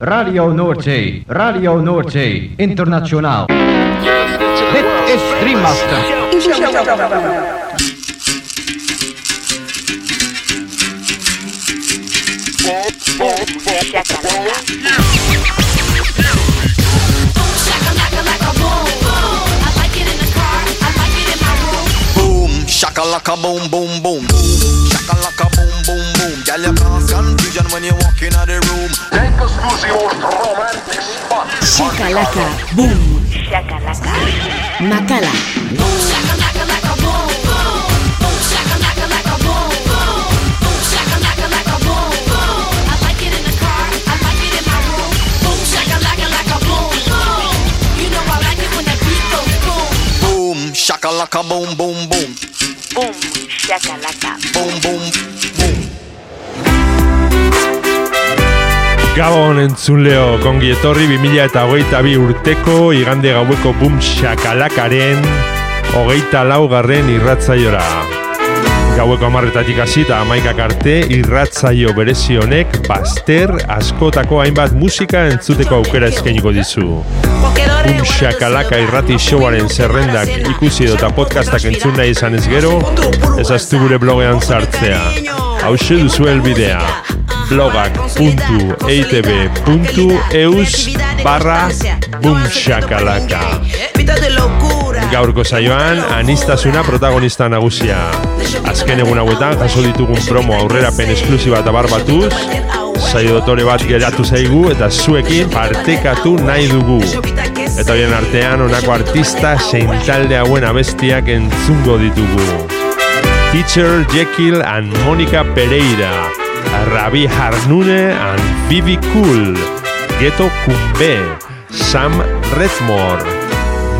Radio Noordzee, Radio Noordzee, internationaal. Dit is Dreammaster. Boom, shakalaka boom boom boom. Shakalaka boom boom Shakalaka, boom. Shakalaka. makala Boom, shakalaka, boom, boom. Boom, boom, boom. Boom, shakalaka, boom, boom. Boom, shakalaka, boom, boom. boom. Gabon entzuleo, kongi etorri 2000 eta hogeita bi urteko igande gaueko bum shakalakaren hogeita laugarren irratzaiora. Gaueko amarretatik hasi eta amaikak arte irratzaio berezi honek baster askotako hainbat musika entzuteko aukera eskainiko dizu. Bum shakalaka irrati showaren zerrendak ikusi eta podcastak entzun nahi izan ez gero, ezaztu gure blogean sartzea. Hau duzu elbidea blogak.eitb.eus barra bumshakalaka Gaurko saioan, anistasuna protagonista nagusia. Azken egun hauetan jaso ditugun promo aurrerapen esklusiba eta barbatuz, saio dotore bat geratu zaigu eta zuekin partekatu nahi dugu. Eta horien artean honako artista zein talde hauen abestiak entzungo ditugu. Teacher Jekyll and Monica Pereira, Rabi Harnune and Vivi Cool, Ghetto Kumbe, Sam Redmore,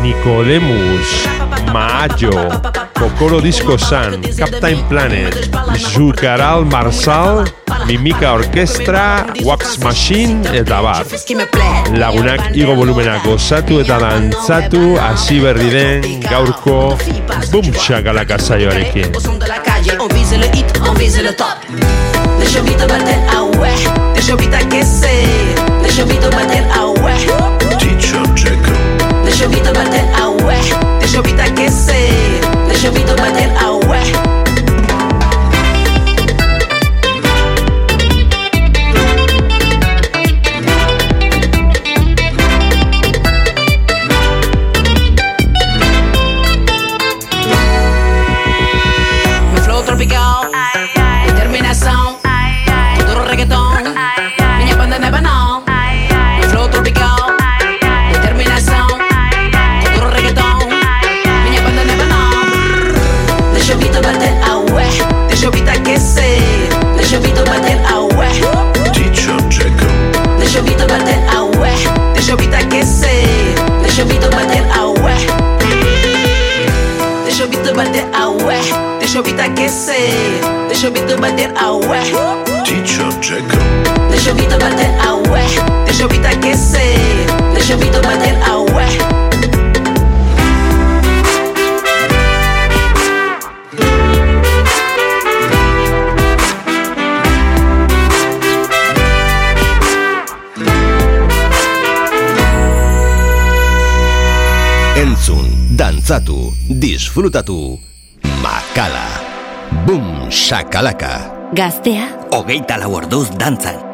Nicodemus, Maajo, Kokoro Disco San, Captain Planet, Zukaral Marsal, Mimika Orkestra, Wax Machine eta bar. Lagunak igo volumena gozatu eta dantzatu hasi berri den gaurko on vise le top. Deixa eu vir bater a ué Deixa eu vir aquecer Deixa eu vir bater a ué Teacher Jacob Deixa eu vir bater a ué Deixa eu vir aquecer Deixa eu vir bater a bater, ah ué. Deixa o beat bater, ah ué, deixa o beat aquecer, deixa o bater, ah ué. Entzun, dantzatu, disfrutatu. Makala. Boom, shakalaka. Gaztea. Hogeita lau orduz dantzan.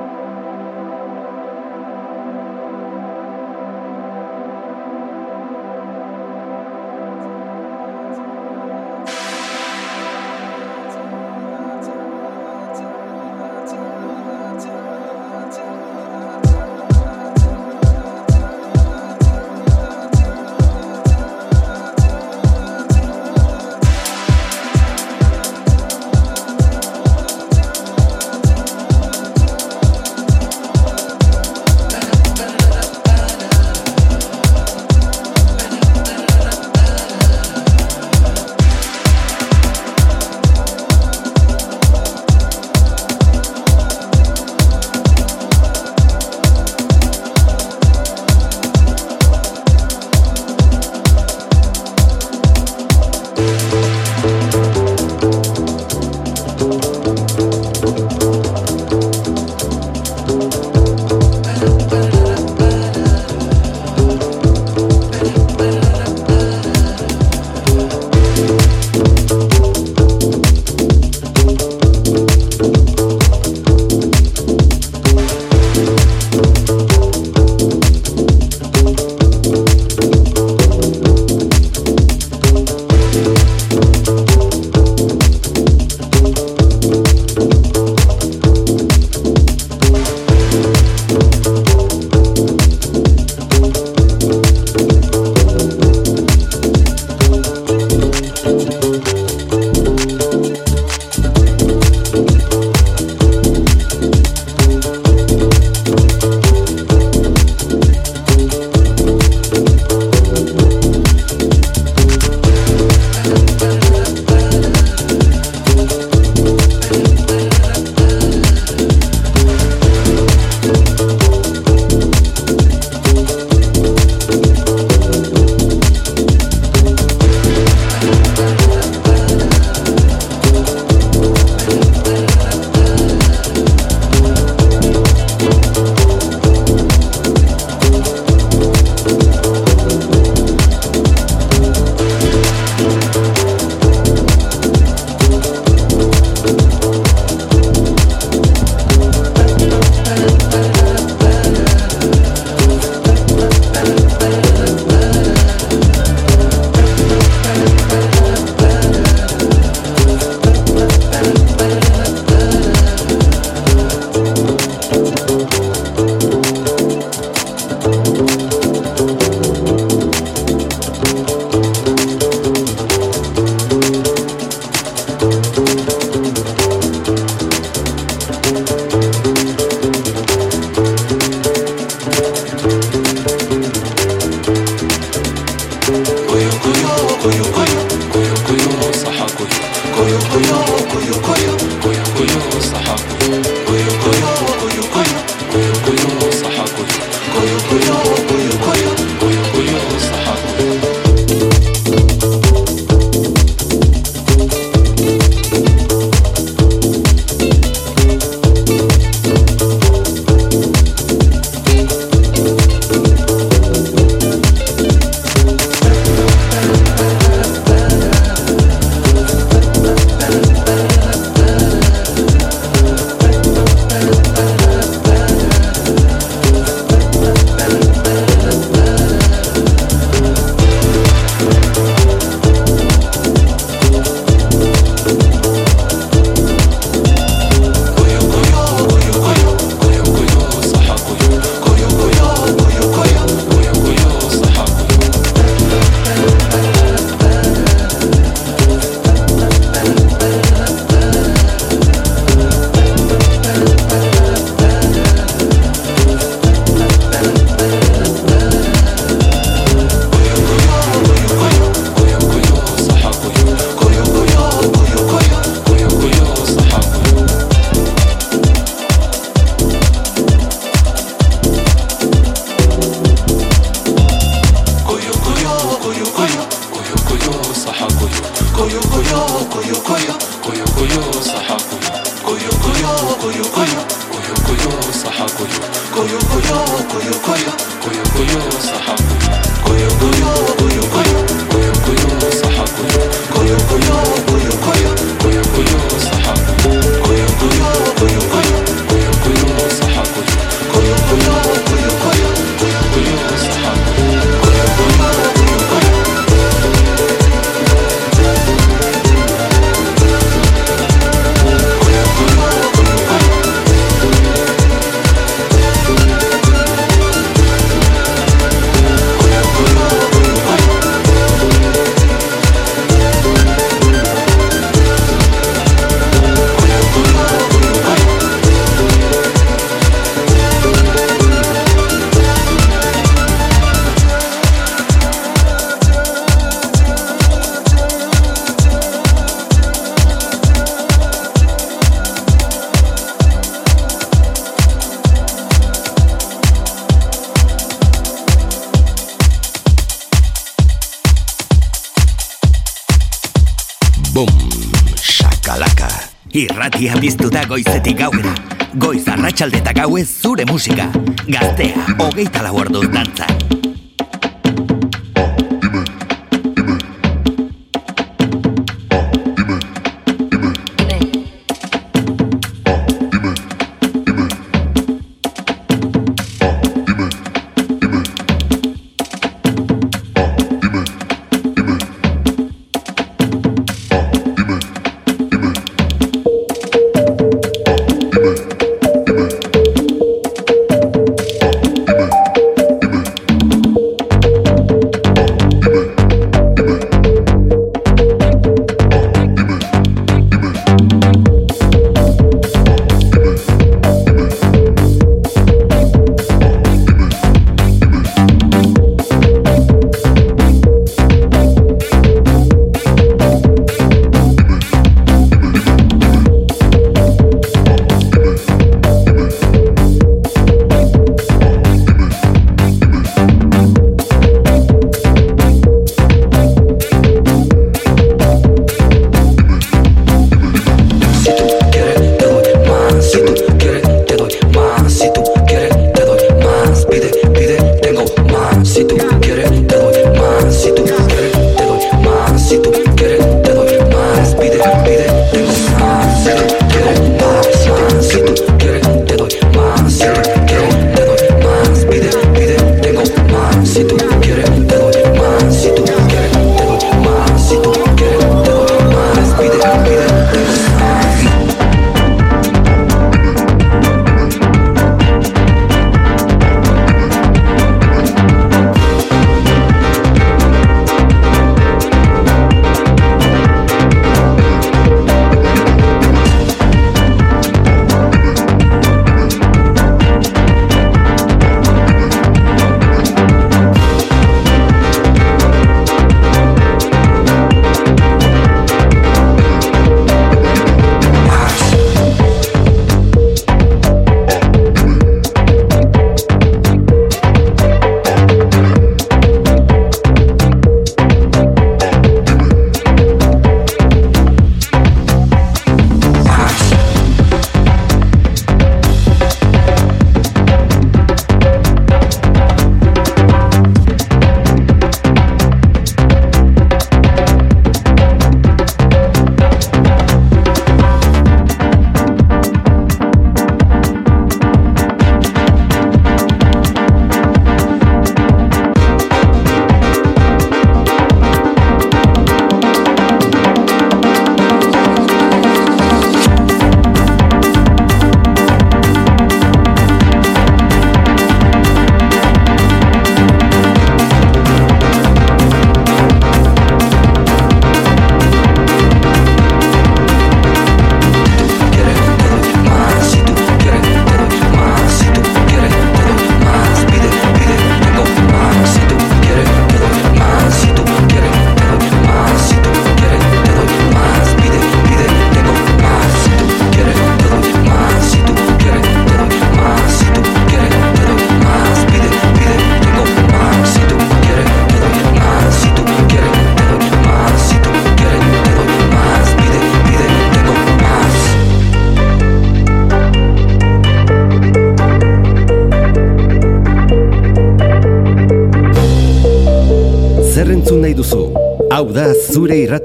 ongi handiztu da goizetik gauera. Goiz arratsalde eta gauez zure musika. Gaztea, hogeita lau orduz dantzan.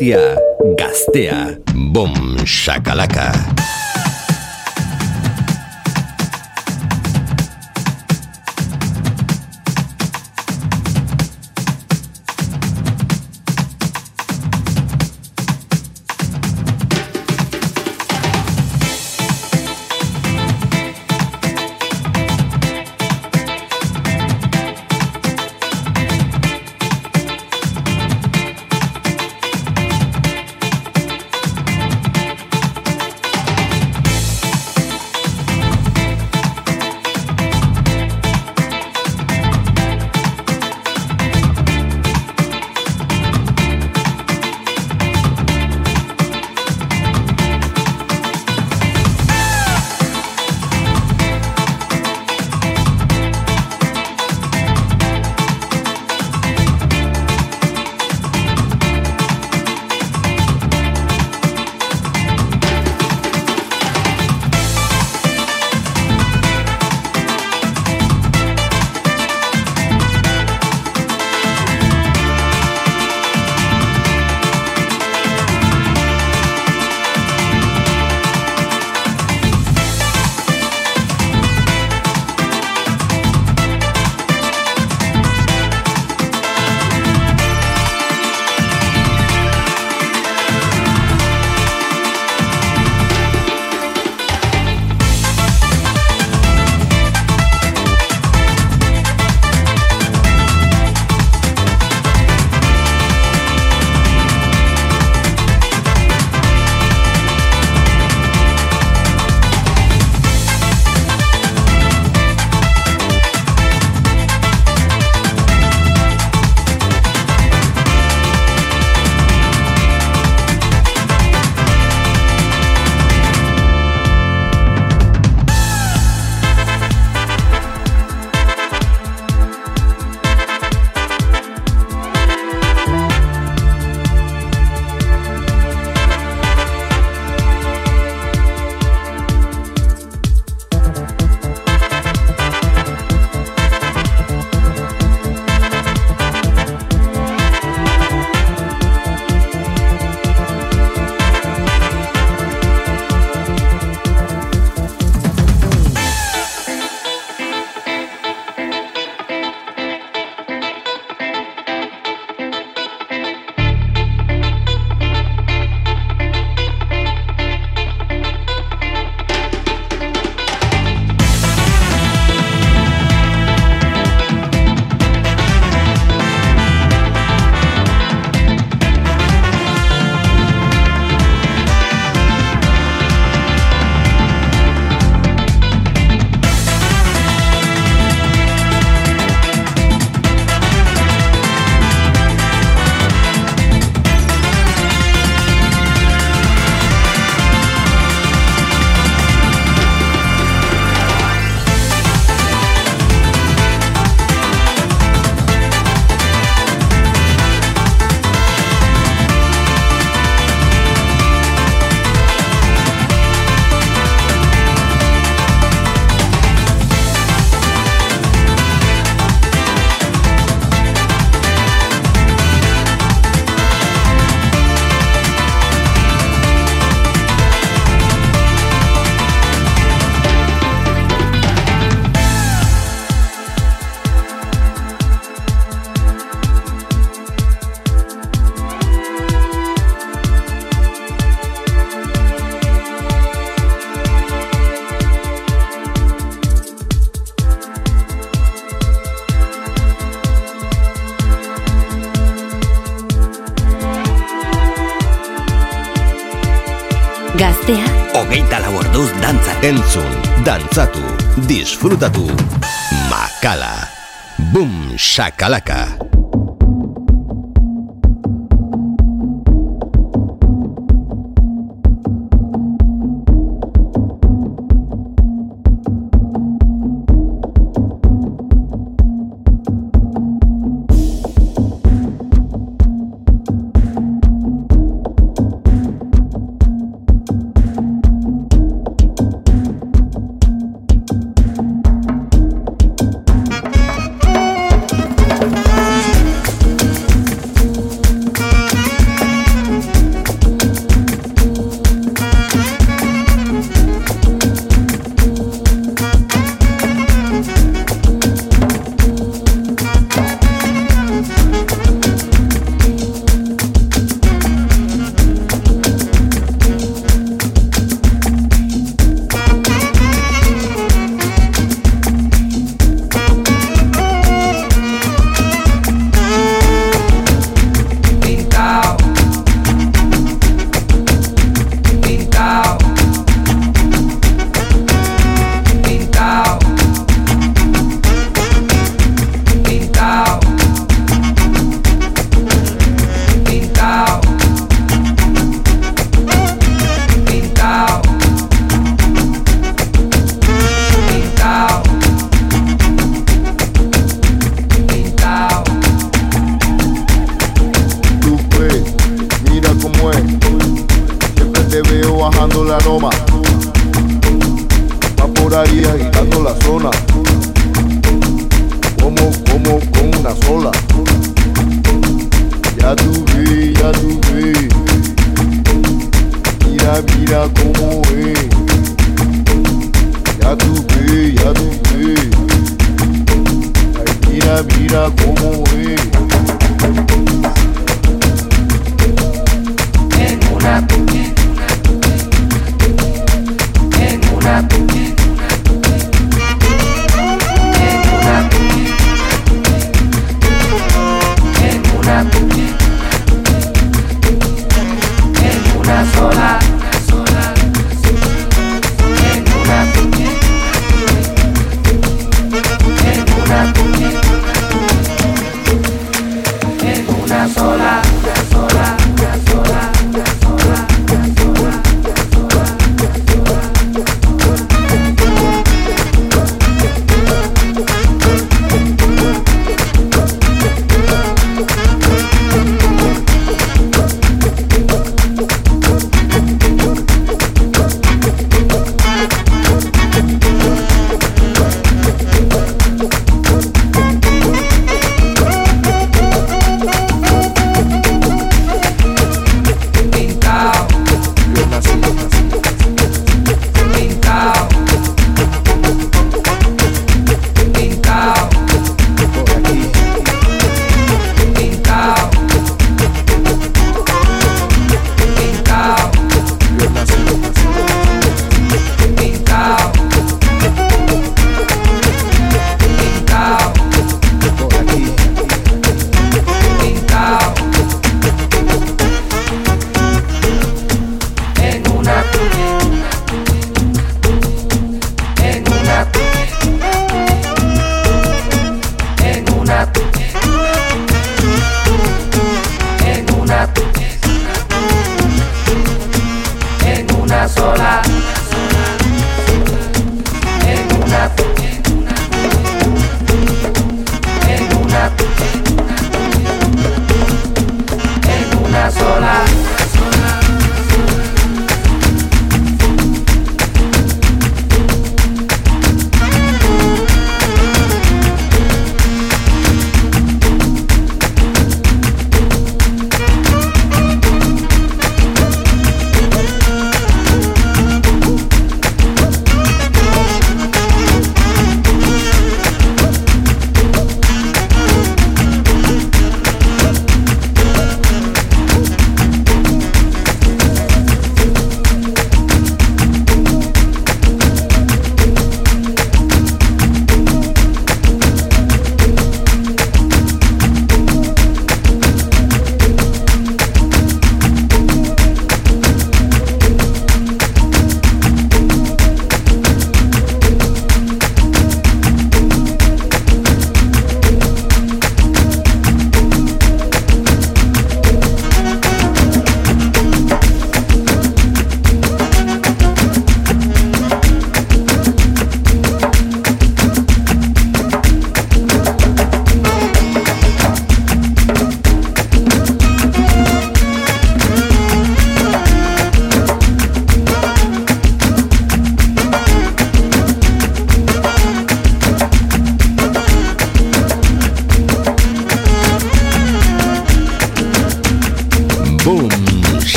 Zure Entzun, dantzatu, disfrutatu. Makala. Bum, shakalaka.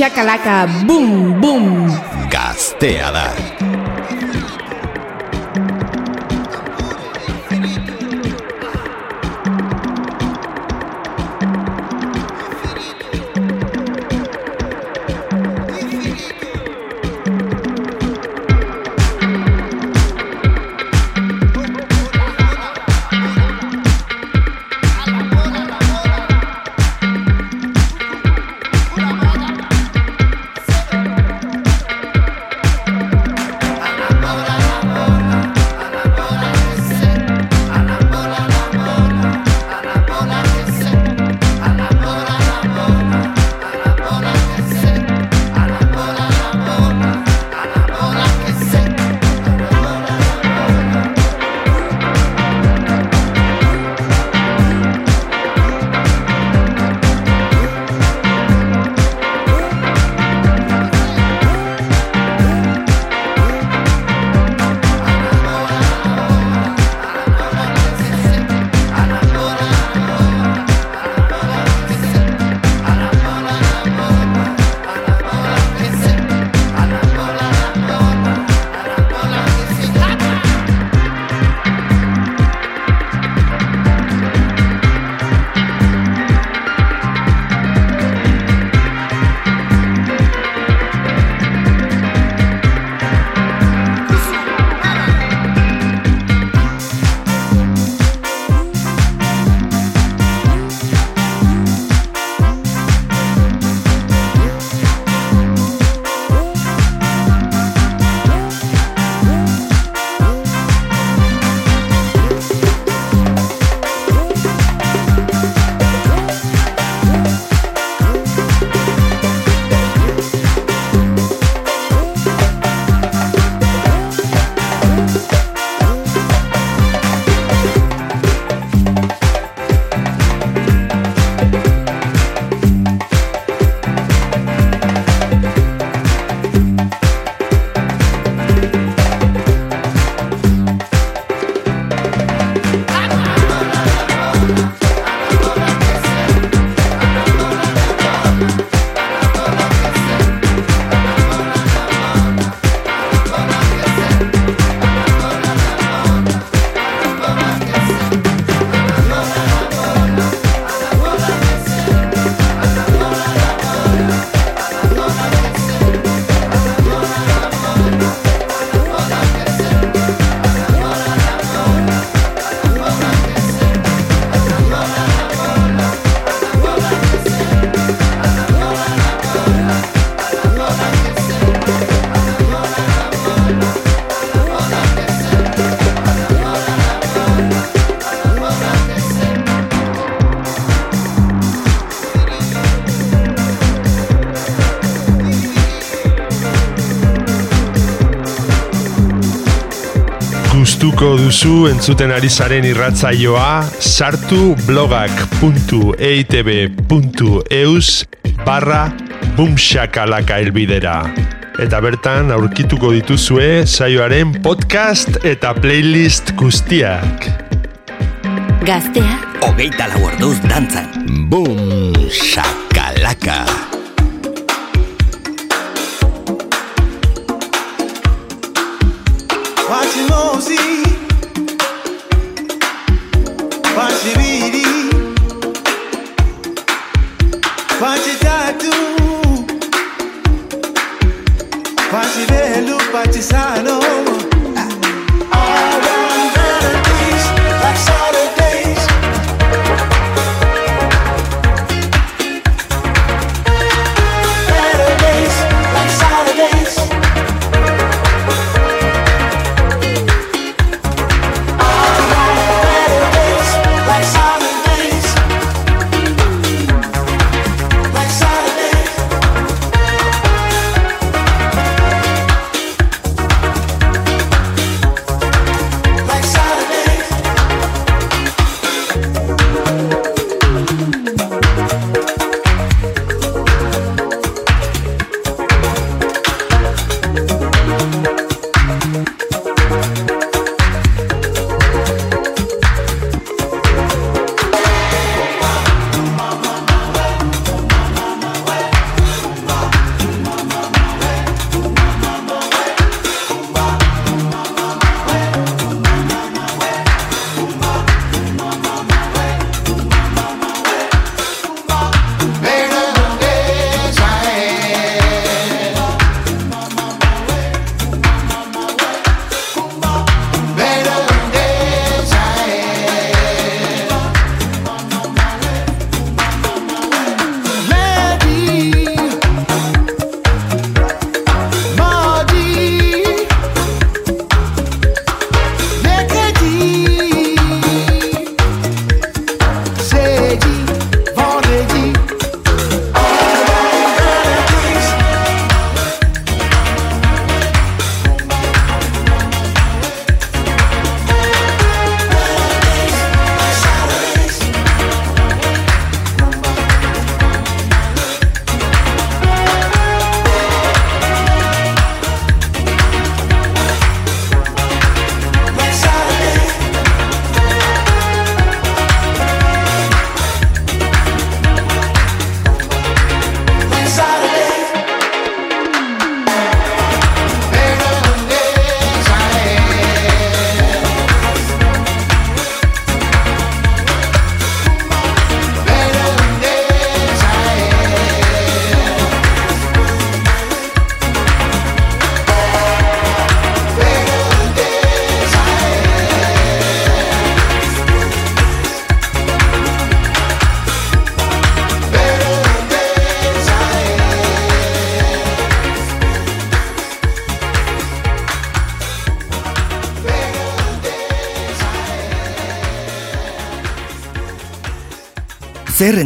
Shakalaka, boom, boom. Gaztea da. Gustuko duzu entzuten ari zaren irratzaioa sartu blogak.eitb.eus barra bumxakalaka elbidera. Eta bertan aurkituko dituzue saioaren podcast eta playlist guztiak. Gaztea. Hogeita lau orduz dantzan. Boom, shakalaka. Pachimosi Pachibiri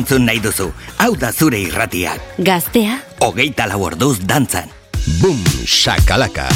entzun nahi duzu? Hau da zure irratiak. Gaztea. Hogeita lau orduz dantzan. Boom, shakalaka.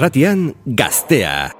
Irratian, gaztea.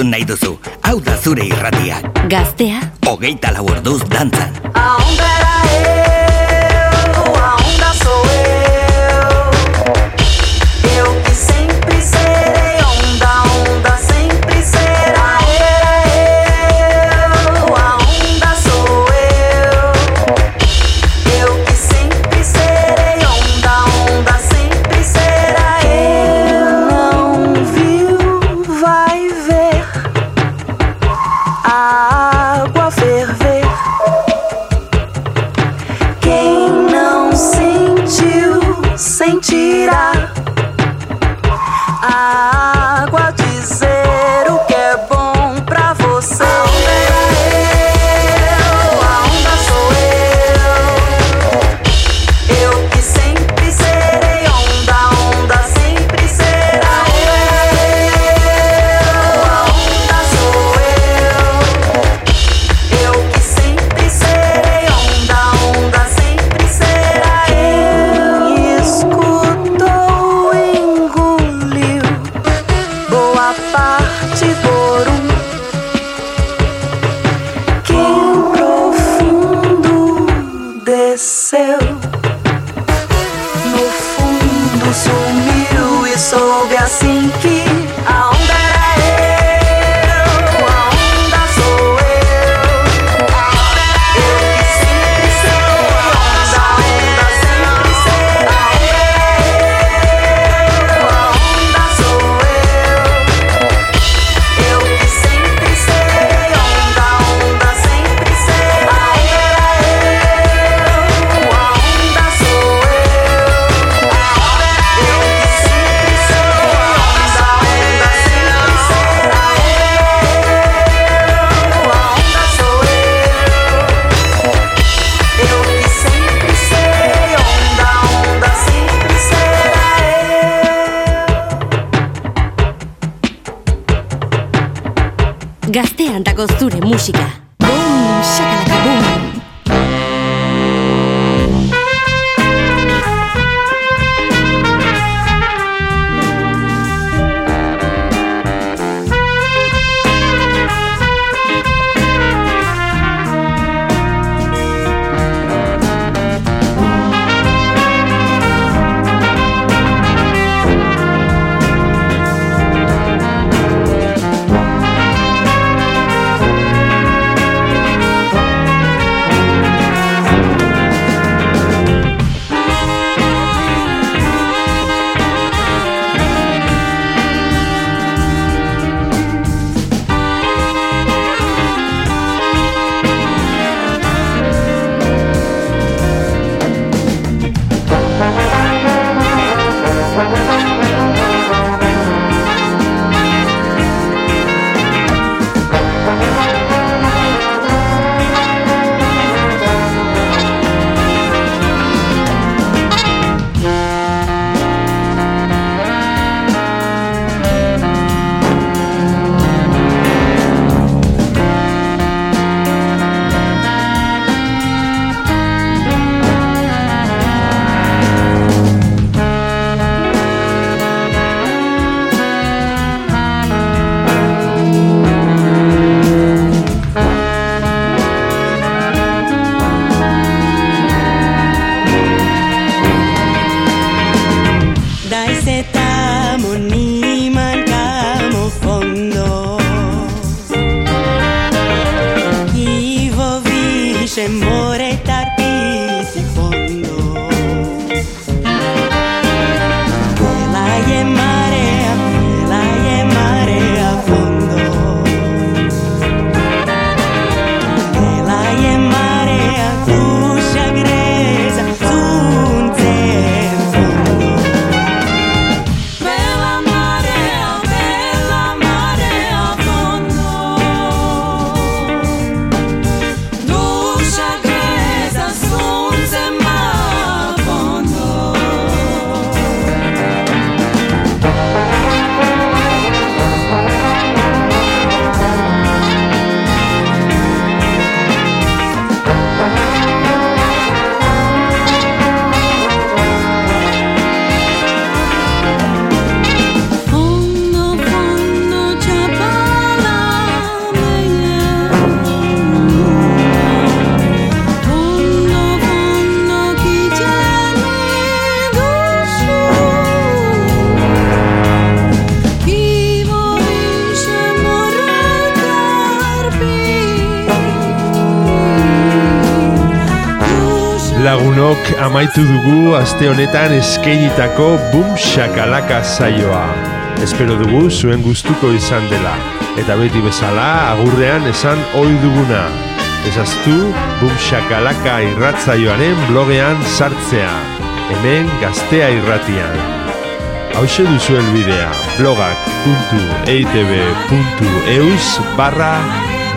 entzun nahi duzu. Hau da zure irratia. Gaztea. Hogeita lau orduz dantzan. Ah, amaitu dugu aste honetan eskeinitako Boom Shakalaka saioa. Espero dugu zuen gustuko izan dela. Eta beti bezala agurrean esan ohi duguna. Ezaztu Boom Shakalaka irratzaioaren blogean sartzea. Hemen gaztea irratian. Hauxe duzu elbidea blogak.eitb.eus barra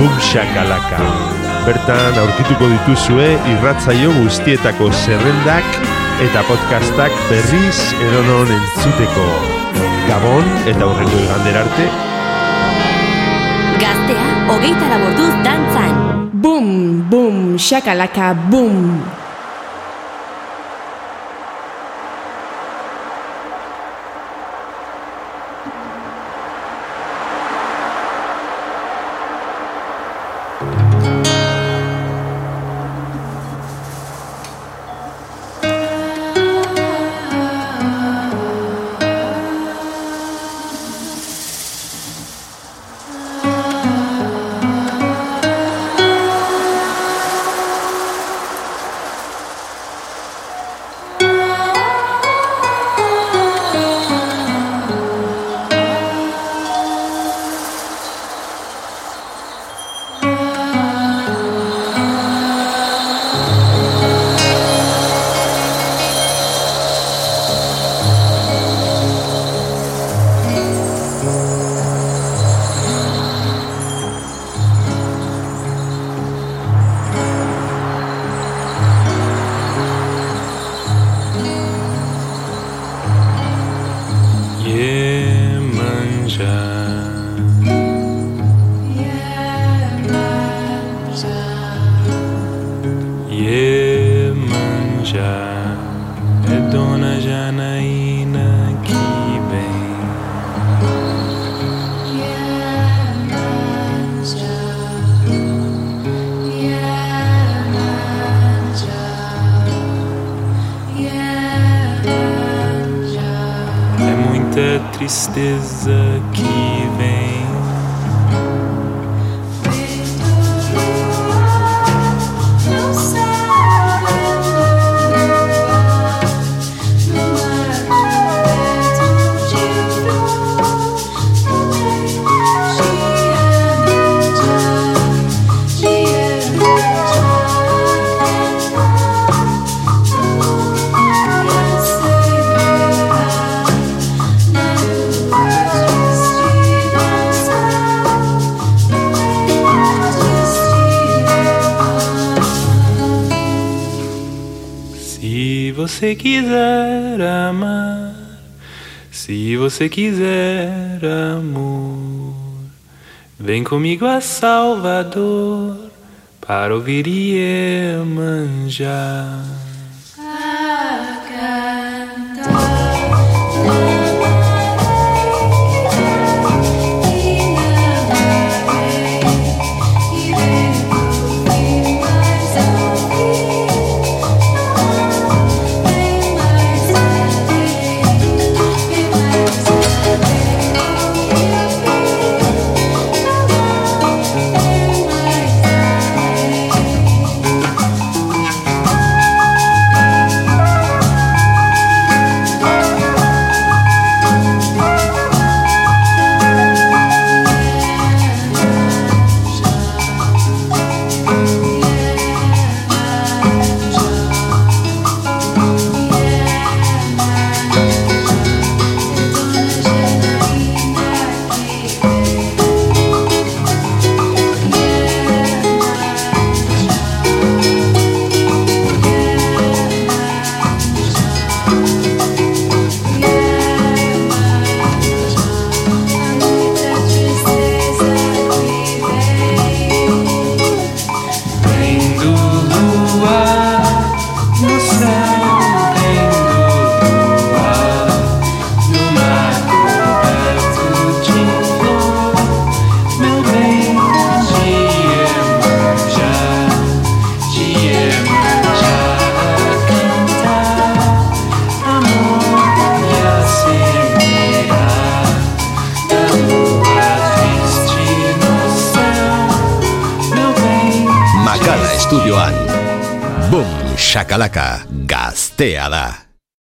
bumshakalaka. Bertan aurkituko dituzue irratzaio guztietako zerrendak eta podcastak berriz edonon entzuteko. Gabon eta horrengo igander arte. Gaztea, hogeita laborduz dantzan. Boom, boom, shakalaka, boom. Quiser amar, se você quiser amor, vem comigo a Salvador para ouvir Iemanjá. Vem Shakalaka. Gaztea da.